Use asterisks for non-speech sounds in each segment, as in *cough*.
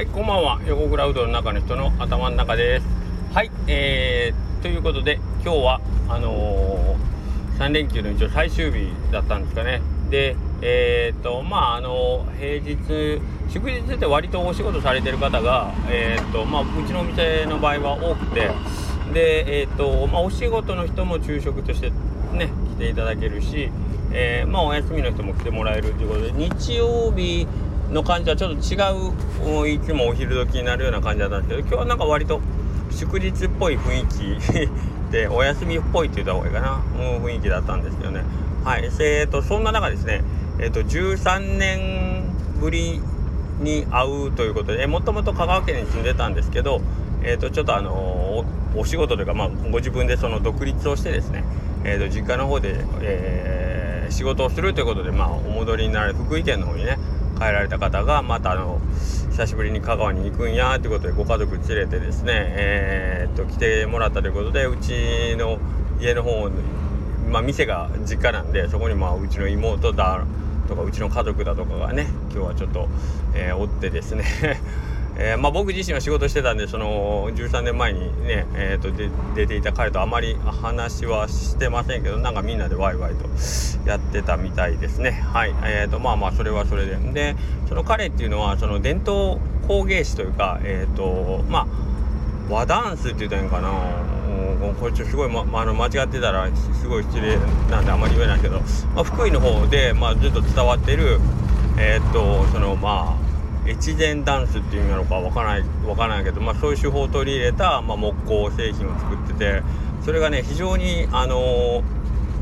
はい、こんばんは。横クラウドの中の人の頭の中です。はい、えー、ということで、今日は、あのー、3連休の一応最終日だったんですかね。で、えー、と、まあ、あの平日、祝日って割とお仕事されてる方が、えー、と、まあ、うちのお店の場合は多くて、で、えー、と、まあ、お仕事の人も昼食としてね、来ていただけるし、え、まあ、お休みの人も来てもらえるということで、日曜日、の感じはちょっと違ういつもお昼時になるような感じだったんですけど今日はなんか割と祝日っぽい雰囲気 *laughs* でお休みっぽいって言った方がいいかな、うん、雰囲気だったんですけどね。はい。えーと、そんな中ですねえっ、ー、と13年ぶりに会うということでもともと香川県に住んでたんですけどえーと、ちょっとあのお仕事というか、まあ、ご自分でその独立をしてですね、えーと、実家の方で、えー、仕事をするということで、まあ、お戻りになられ福井県の方にね帰られた方がまたあの久しぶりに香川に行くんやということでご家族連れてですね、えー、っと来てもらったということでうちの家の方まあ、店が実家なんでそこにまあうちの妹だとかうちの家族だとかがね今日はちょっと、えー、おってですねえー、まあ、僕自身は仕事してたんでその13年前にね、えーと、で出ていた彼とあまり話はしてませんけどなんかみんなでワイワイとやってたみたいですね。はい。えーとまあまあそれはそれで。でその彼っていうのはその伝統工芸士というかえっ、ー、とまあ和ダンスって言ったらいいんかな。これちょすごい、ま、あの間違ってたらすごい失礼なんであまり言えないけど、まあ、福井の方で、まあ、ずっと伝わってるえっ、ー、とそのまあ越前ダンスっていうのかわからないわからないけど、まあ、そういう手法を取り入れた、まあ、木工製品を作っててそれがね非常にあのー、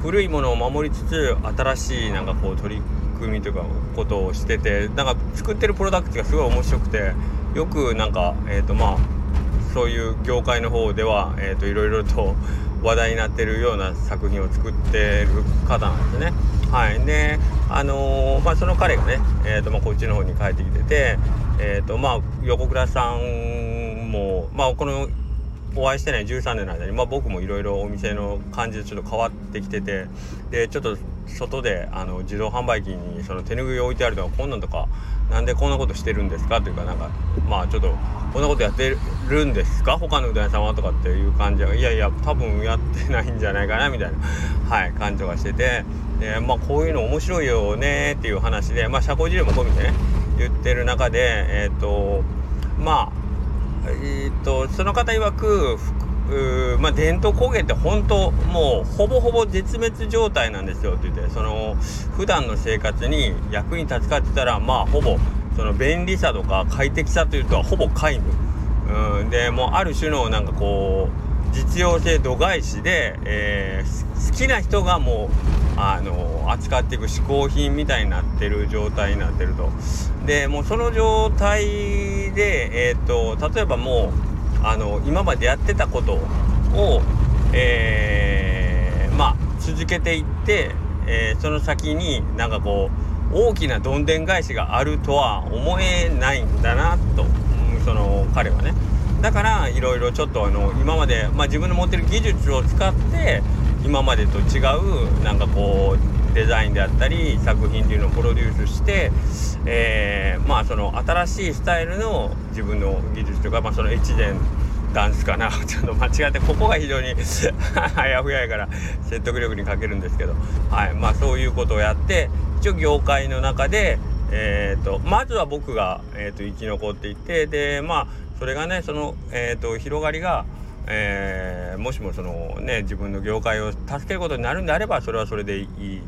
古いものを守りつつ新しいなんかこう取り組みというかことをしててなんか作ってるプロダクトがすごい面白くてよくなんかえっ、ー、とまあそういう業界の方では、えーと、いろいろと話題になってるような作品を作ってる方なんですね。はい、で、あのー、まあ、その彼がね、えーとまあ、こっちの方に帰ってきてて、えーとまあ、横倉さんも、まあ、このお会いしてない13年の間に、まあ、僕もいろいろお店の感じでちょっと変わってきててでちょっと外であの自動販売機にその手拭い置いてあるとかこんなんとかなんでこんなことしてるんですかというかなんかまあちょっとこんなことやってるんですか？他のうどん屋さんはとかっていう感じがいやいや多分やってないんじゃないかなみたいな、はい、感じがしててで、まあ、こういうの面白いよねっていう話で、まあ、社交辞令も込みでね言ってる中でえっ、ー、とまあえーと、その方曰くまあ、伝統工芸って本当もうほぼほぼ絶滅状態なんですよって言ってその普段の生活に役に立つかって言ったらまあほぼその便利さとか快適さというとはほぼ皆無、うん、でもうある種のなんかこう実用性度外視で、えー、好きな人がもうあの扱っていく嗜好品みたいになってる状態になってると。でもうその状態で、えーと、例えばもうあの今までやってたことを、えー、まあ続けていって、えー、その先になんかこう大きなどんでん返しがあるとは思えないんだなと、その彼はね。だからいろいろちょっとあの今まで、まあ、自分の持ってる技術を使って今までと違うなんかこうデザインであったり作品っていうのをプロデュースして、えー、まあその新しいスタイルの自分の技術とか、まあ、その越前ダンスかな *laughs* ちょっと間違ってここが非常に *laughs* あやふややから説得力に欠けるんですけど、はいまあ、そういうことをやって一応業界の中で、えーと、まずは僕が、えーと、生き残っていってでまあそれがねその、えーと広がりがえー、もしもそのね自分の業界を助けることになるんであればそれはそれでいい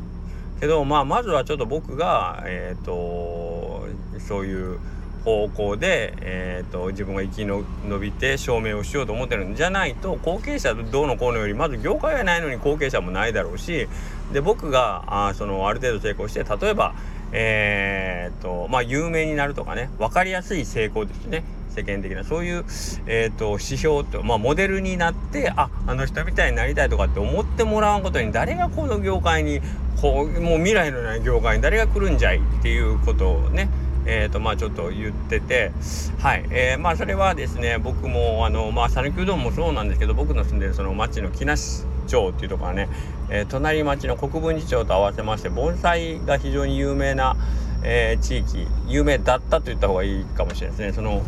けど、まあ、まずはちょっと僕が、えーと、そういう方向で、えーと、自分が生き延びて証明をしようと思ってるんじゃないと後継者どうのこうのよりまず業界がないのに後継者もないだろうしで僕があそのある程度成功して例えばえーとまあ、有名になるとかね分かりやすい成功ですね。世間的なそういう、えーと、指標と、まあ、モデルになってああの人みたいになりたいとかって思ってもらわんことに誰がこの業界にこうもう未来のない業界に誰が来るんじゃいっていうことをねえーとまあ、ちょっと言ってて、はい。えー、まあ、それはですね僕もあの、まあ、讃岐うどんもそうなんですけど僕の住んでるその町の木梨町っていうところはね、えー、隣町の国分寺町と合わせまして盆栽が非常に有名な、えー、地域有名だったと言った方がいいかもしれないですね。その、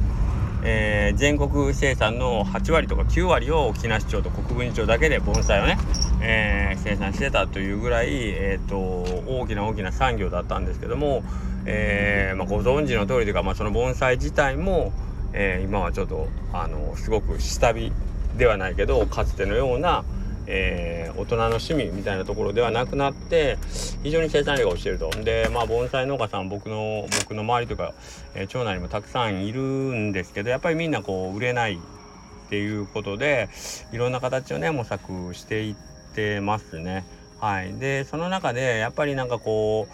えー、全国生産の8割とか9割を沖縄市長と国分寺町だけで盆栽をね、えー、生産してたというぐらい、えーと、大きな大きな産業だったんですけども、えまあ、ご存知の通りというか、まあ、その盆栽自体も、え今はちょっとあのすごく下火ではないけどかつてのような、えー、大人の趣味みたいなところではなくなって非常に生産量が落ちてるとでまあ盆栽農家さん僕の僕の周りとか、えー、町内にもたくさんいるんですけどやっぱりみんなこう売れないっていうことでいろんな形をね模索していってますね。はい、でその中でやっぱりなんかこう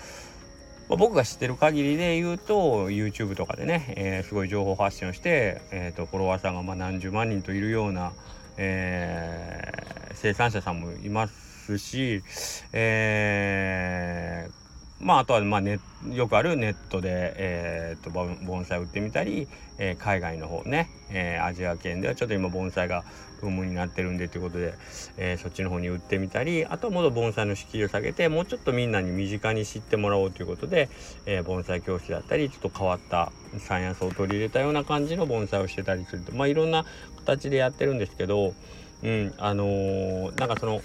ま僕が知ってる限りで言うと YouTube とかでね、えー、すごい情報発信をして、えーと、フォロワーさんがま何十万人といるような、え、生産者さんもいますし、えーまあ、あとは、まあね、よくあるネットで、えーと、盆栽売ってみたり、えー、海外の方ね、えー、アジア圏ではちょっと今盆栽がブームになってるんでということで、えー、そっちの方に売ってみたりあとはもっと盆栽の敷居を下げてもうちょっとみんなに身近に知ってもらおうということで、え盆栽教室だったりちょっと変わったサイエンスを取り入れたような感じの盆栽をしてたりするとまあいろんな形でやってるんですけど、うんあのなんかその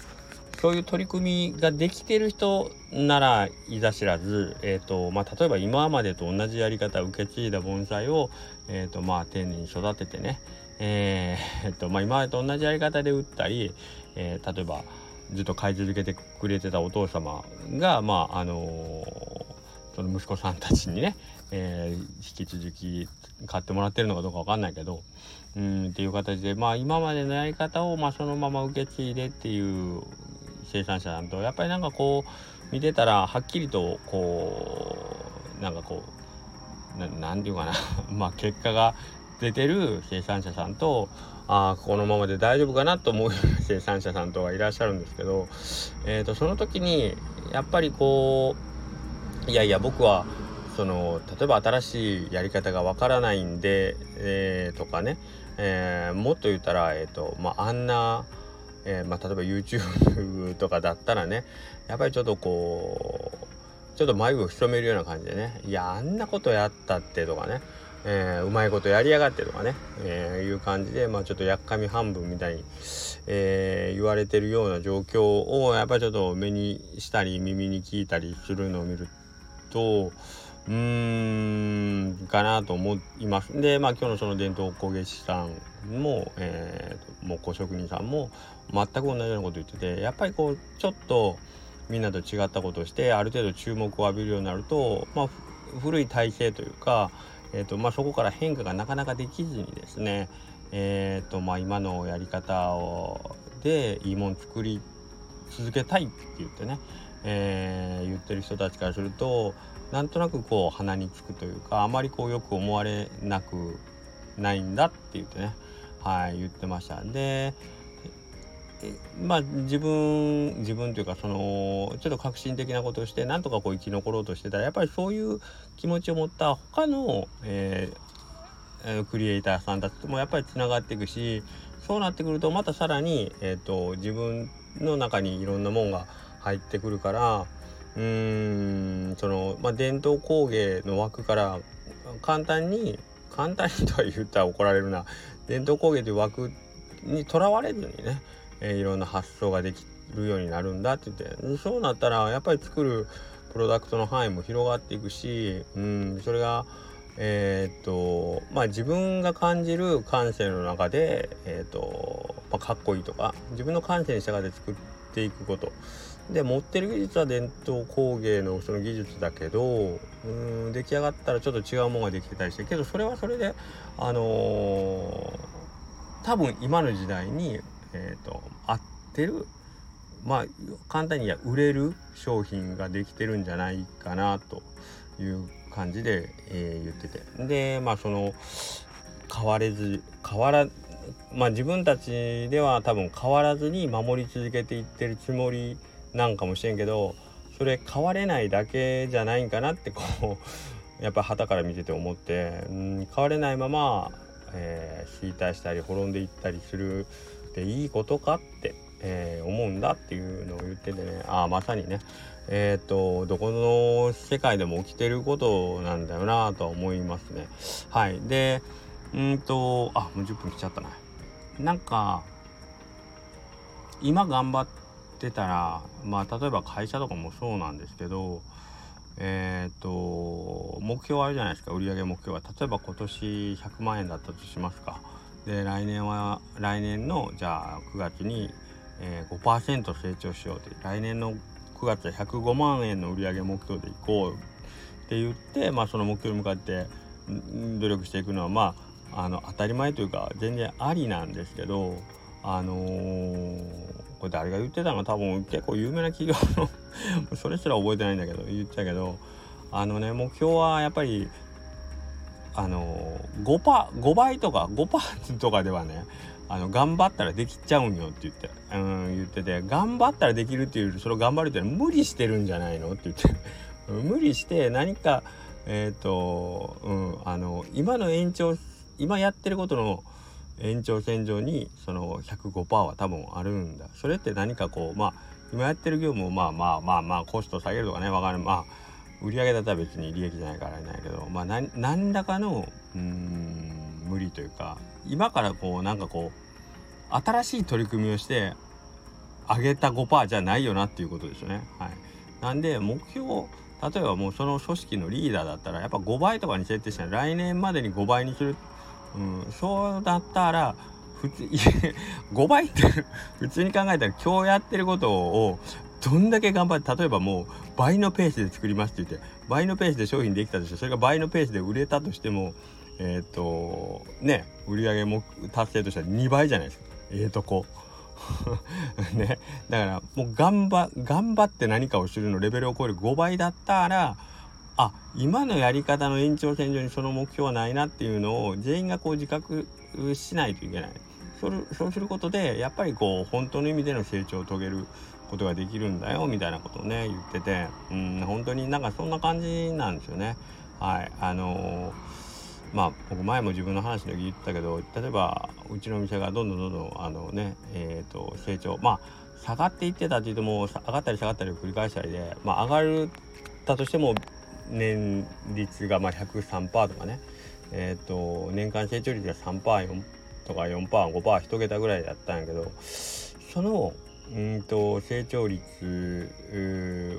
そういう取り組みができてる人ならいざ知らず、えーとまあ、例えば今までと同じやり方受け継いだ盆栽を、えーとまあ、丁寧に育ててね、えー、とまあ、今までと同じやり方で売ったり、えー、例えばずっと買い続けてくれてたお父様が、まああのー、その息子さんたちにね、えー、引き続き買ってもらってるのかどうか分かんないけどうんっていう形で、まあ、今までのやり方を、まあ、そのまま受け継いでっていう生産者さんとやっぱりなんかこう見てたらはっきりとこうなんかこう何て言うかな *laughs* まあ結果が出てる生産者さんとああこのままで大丈夫かなと思う生産者さんとはいらっしゃるんですけど、えーと、その時にやっぱりこういやいや僕はその例えば新しいやり方がわからないんで、えー、とかね、えー、もっと言ったら、えーとまあ、あんなえー、まあ、例えば YouTube とかだったらねやっぱりちょっとこうちょっと眉を潜めるような感じでねいやあんなことやったってとかね、えー、うまいことやりやがってとかね、えー、いう感じで、まあ、ちょっとやっかみ半分みたいに、えー、言われてるような状況をやっぱりちょっと目にしたり耳に聞いたりするのを見るとうーんかなと思います。でまあ今日のその伝統工芸士さんも、えー、木工職人さんも全く同じようなこと言っててやっぱりこうちょっとみんなと違ったことをしてある程度注目を浴びるようになると、まあ、古い体制というか、えーとまあ、そこから変化がなかなかできずにですね、えーとまあ、今のやり方をでいいもん作り続けたいって言ってね、えー、言ってる人たちからするとなんとなくこう鼻につくというかあまりこうよく思われなくないんだって言ってねはい言ってました。でまあ自分自分というかそのちょっと革新的なことをしてなんとかこう生き残ろうとしてたらやっぱりそういう気持ちを持った他の、えー、クリエイターさんたちともやっぱりつながっていくしそうなってくるとまたさらに、えーと、自分の中にいろんなもんが入ってくるからうんその、まあ、伝統工芸の枠から簡単に簡単にとは言ったら怒られるな。伝統工芸という枠にとらわれずにね、えー、いろんな発想ができるようになるんだって言ってそうなったらやっぱり作るプロダクトの範囲も広がっていくし、うん、それがえー、っとまあ自分が感じる感性の中で、えー、っとまあ、かっこいいとか自分の感性に従って作っていくこと。で持ってる技術は伝統工芸のその技術だけどうん出来上がったらちょっと違うものができてたりしてけどそれはそれであのー、多分今の時代に、えーと、合ってるまあ簡単に言えば売れる商品ができてるんじゃないかなという感じで、えー、言ってて。でまあその変われず変わらまあ自分たちでは多分変わらずに守り続けていってるつもりなんかもしれんけどそれ変われないだけじゃないんかなってこう *laughs* やっぱ旗から見てて思ってうん変われないまま、えー、衰退したり滅んでいったりするっていいことかって、えー、思うんだっていうのを言っててねああまさにね、えっ、ー、とどこの世界でも起きてることなんだよなとは思いますね。はいでうんとあもう10分来ちゃったな。なんか今頑張ってたらまあ例えば会社とかもそうなんですけどえっ、ー、と目標あるじゃないですか。売上目標は。例えば今年100万円だったとしますか。で来年は来年のじゃあ9月に、えー、5%成長しようって来年の9月は105万円の売上目標でいこう。って言って、まあ、その目標に向かって努力していくのはまああの当たり前というか全然ありなんですけどあのー、これ誰が言ってたの？多分結構有名な企業の *laughs* それすら覚えてないんだけど言っちゃうけどあのね目標はやっぱりあの5パ5倍とか5パーとかではねあの頑張ったらできちゃうんよって言って、うん、言ってて頑張ったらできるっていうよりそれを頑張るって無理してるんじゃないのって言って *laughs* 無理して何かえっ、ー、と、うん、あの今の延長今やってることの延長線上にその105%は多分あるんだ。それって何かこうまあ今やってる業務をまあまあまあまあコスト下げるとかね分かる。まあ売上だったら別に利益じゃないからあれないけどまあ何らかのうん無理というか今からこうなんかこう新しい取り組みをして上げた5%じゃないよなっていうことですよね。はい、なんで目標例えばもうその組織のリーダーだったらやっぱ5倍とかに設定したら来年までに5倍にする、うん、そうだったら普通5 *laughs* 倍って普通に考えたら今日やってることをどんだけ頑張って例えばもう倍のペースで作りますって言って倍のペースで商品できたとしてそれが倍のペースで売れたとしてもえっ、ー、とね売り上げも達成としては2倍じゃないですか。ええー、とこ。*laughs* ね。だからもう頑張頑張って何かをするのレベルを超える5倍だったらあ今のやり方の延長線上にその目標はないなっていうのを全員がこう自覚しないといけない。それそうすることでやっぱりこう本当の意味での成長を遂げることができるんだよみたいなことをね言ってて。うん本当になんかそんな感じなんですよね。はい。あのー、まあ僕前も自分の話の時言ったけど例えばうちの店がどんどんどんどんあのねえ、ー、と成長まあ下がっていってたって言っても上がったり下がったりを繰り返したりでまあ上がるたとしても年率がまあ103%とかね。え、ー、と年間成長率が 3%4% とか 4%5%1 桁ぐらいだったんやけどそのうんと成長率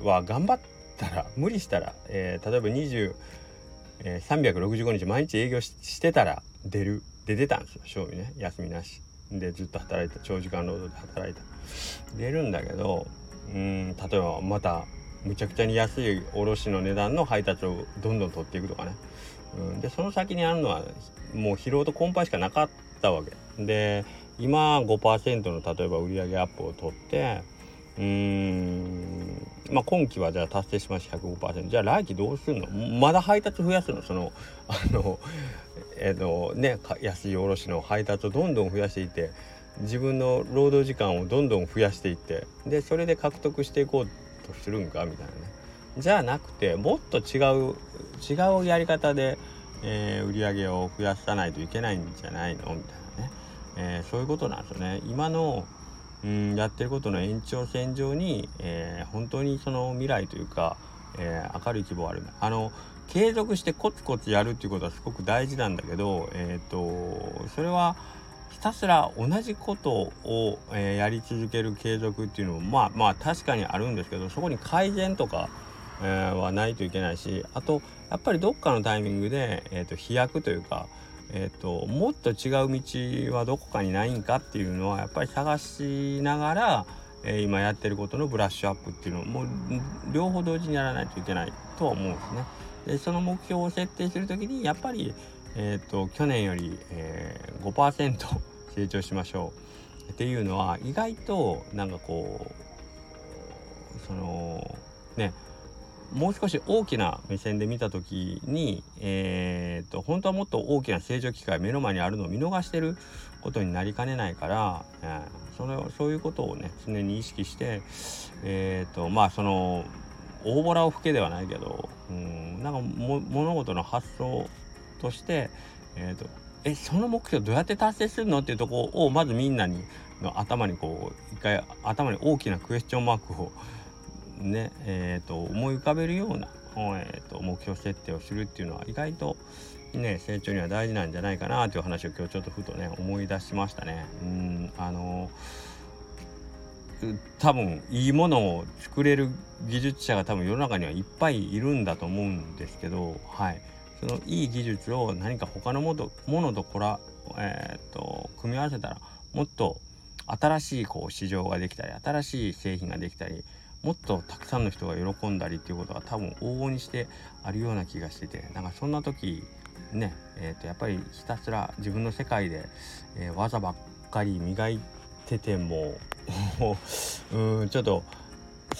は頑張ったら無理したら、えー、例えば20、えー、365日毎日営業してたら出る出てたんですよ。賞味ね。休みなし。でずっと働いた。長時間労働で働いた。出るんだけどうん例えばまたむちゃくちゃに安い卸の値段の配達をどんどん取っていくとかね、うん、でその先にあるのはもう疲労と根配しかなかったわけ。で今5%の例えば売上アップを取ってうーん。まあ今期はじゃあ達成しました105%じゃあ来期どうすんの？まだ配達増やすの？そのあのえっ、ー、とね安い卸の配達をどんどん増やしていって自分の労働時間をどんどん増やしていってでそれで獲得していこうとするんか？みたいなね。じゃなくてもっと違う違うやり方で、えー、売り上げを増やさないといけないんじゃないの？みたいなね。えー、そういうことなんですよね。今のうんやってることの延長線上に、えー、本当にその未来というか、えー、明るい希望ある。あの継続してコツコツやるっていうことはすごく大事なんだけど、えーと、それはひたすら同じことを、えー、やり続ける継続っていうのもまあまあ確かにあるんですけどそこに改善とか、えー、はないといけないしあとやっぱりどっかのタイミングで、えーと飛躍というかえーと、もっと違う道はどこかにないんかっていうのはやっぱり探しながら、えー、今やってることのブラッシュアップっていうのをもう両方同時にやらないといけないとは思うんですね。でその目標を設定する時にやっぱり、えーと、去年より、えー、5% *laughs* 成長しましょう。っていうのは意外となんかこうそのねもう少し大きな目線で見た時に、えーと、本当はもっと大きな成長機会目の前にあるのを見逃してることになりかねないから、えー、それそういうことをね常に意識して、えーとまあその大ボラを吹けではないけど、うん、なんか物事の発想として、えーと、えその目標どうやって達成するのっていうとこをまずみんなにの頭にこう一回頭に大きなクエスチョンマークをねえーと、思い浮かべるような、えーと、目標設定をするっていうのは意外とね成長には大事なんじゃないかなという話を今日ちょっとふとね思い出しましたね。うんあの多分いいものを作れる技術者が多分世の中にはいっぱいいるんだと思うんですけど、はい、そのいい技術を何か他のものものとこら、えー、と組み合わせたらもっと新しいこう市場ができたり新しい製品ができたりもっとたくさんの人が喜んだりっていうことが多分往々にしてあるような気がしててなんかそんな時ねえー、とやっぱりひたすら自分の世界で、えー、技ばっかり磨いてても *laughs* うんちょっと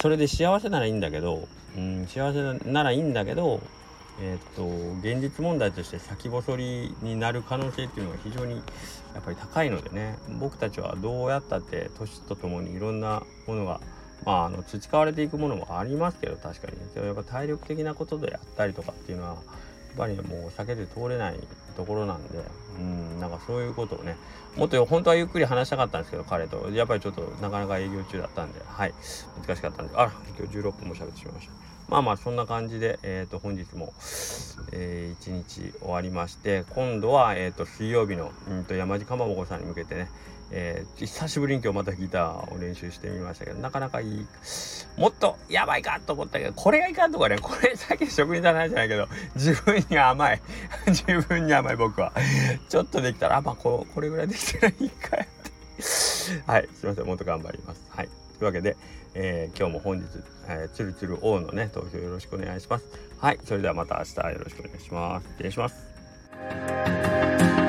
それで幸せならいいんだけど、うん、幸せならいいんだけどえ、っと現実問題として先細りになる可能性っていうのが非常にやっぱり高いのでね僕たちはどうやったって年とともにいろんなものがまああの培われていくものもありますけど確かに。でもやっぱ体力的なことであったりとかっていうのはやっぱりもう避けて通れないところなんでうんなんかそういうことをねもっと本当はゆっくり話したかったんですけど彼と。やっぱりちょっとなかなか営業中だったんではい。難しかったんであら今日16分も喋ってしまいました。まあまあそんな感じで、えー、と本日も、えー、1日終わりまして今度は、えー、と水曜日の、うんと山地かまぼこさんに向けてねえー、久しぶりに今日またギターを練習してみましたけどなかなかいいもっとやばいかと思ったけどこれがいかんとかねこれさっき職人じゃないじゃないけど自分に甘い *laughs* 自分に甘い僕は。ちょっとできたらまあここれぐらいできたらいいかよって。はいすいませんもっと頑張ります。はい。というわけで、えー、今日も本日、えー、つるつる王のね投票よろしくお願いします。はいそれではまた明日よろしくお願いします。失礼します。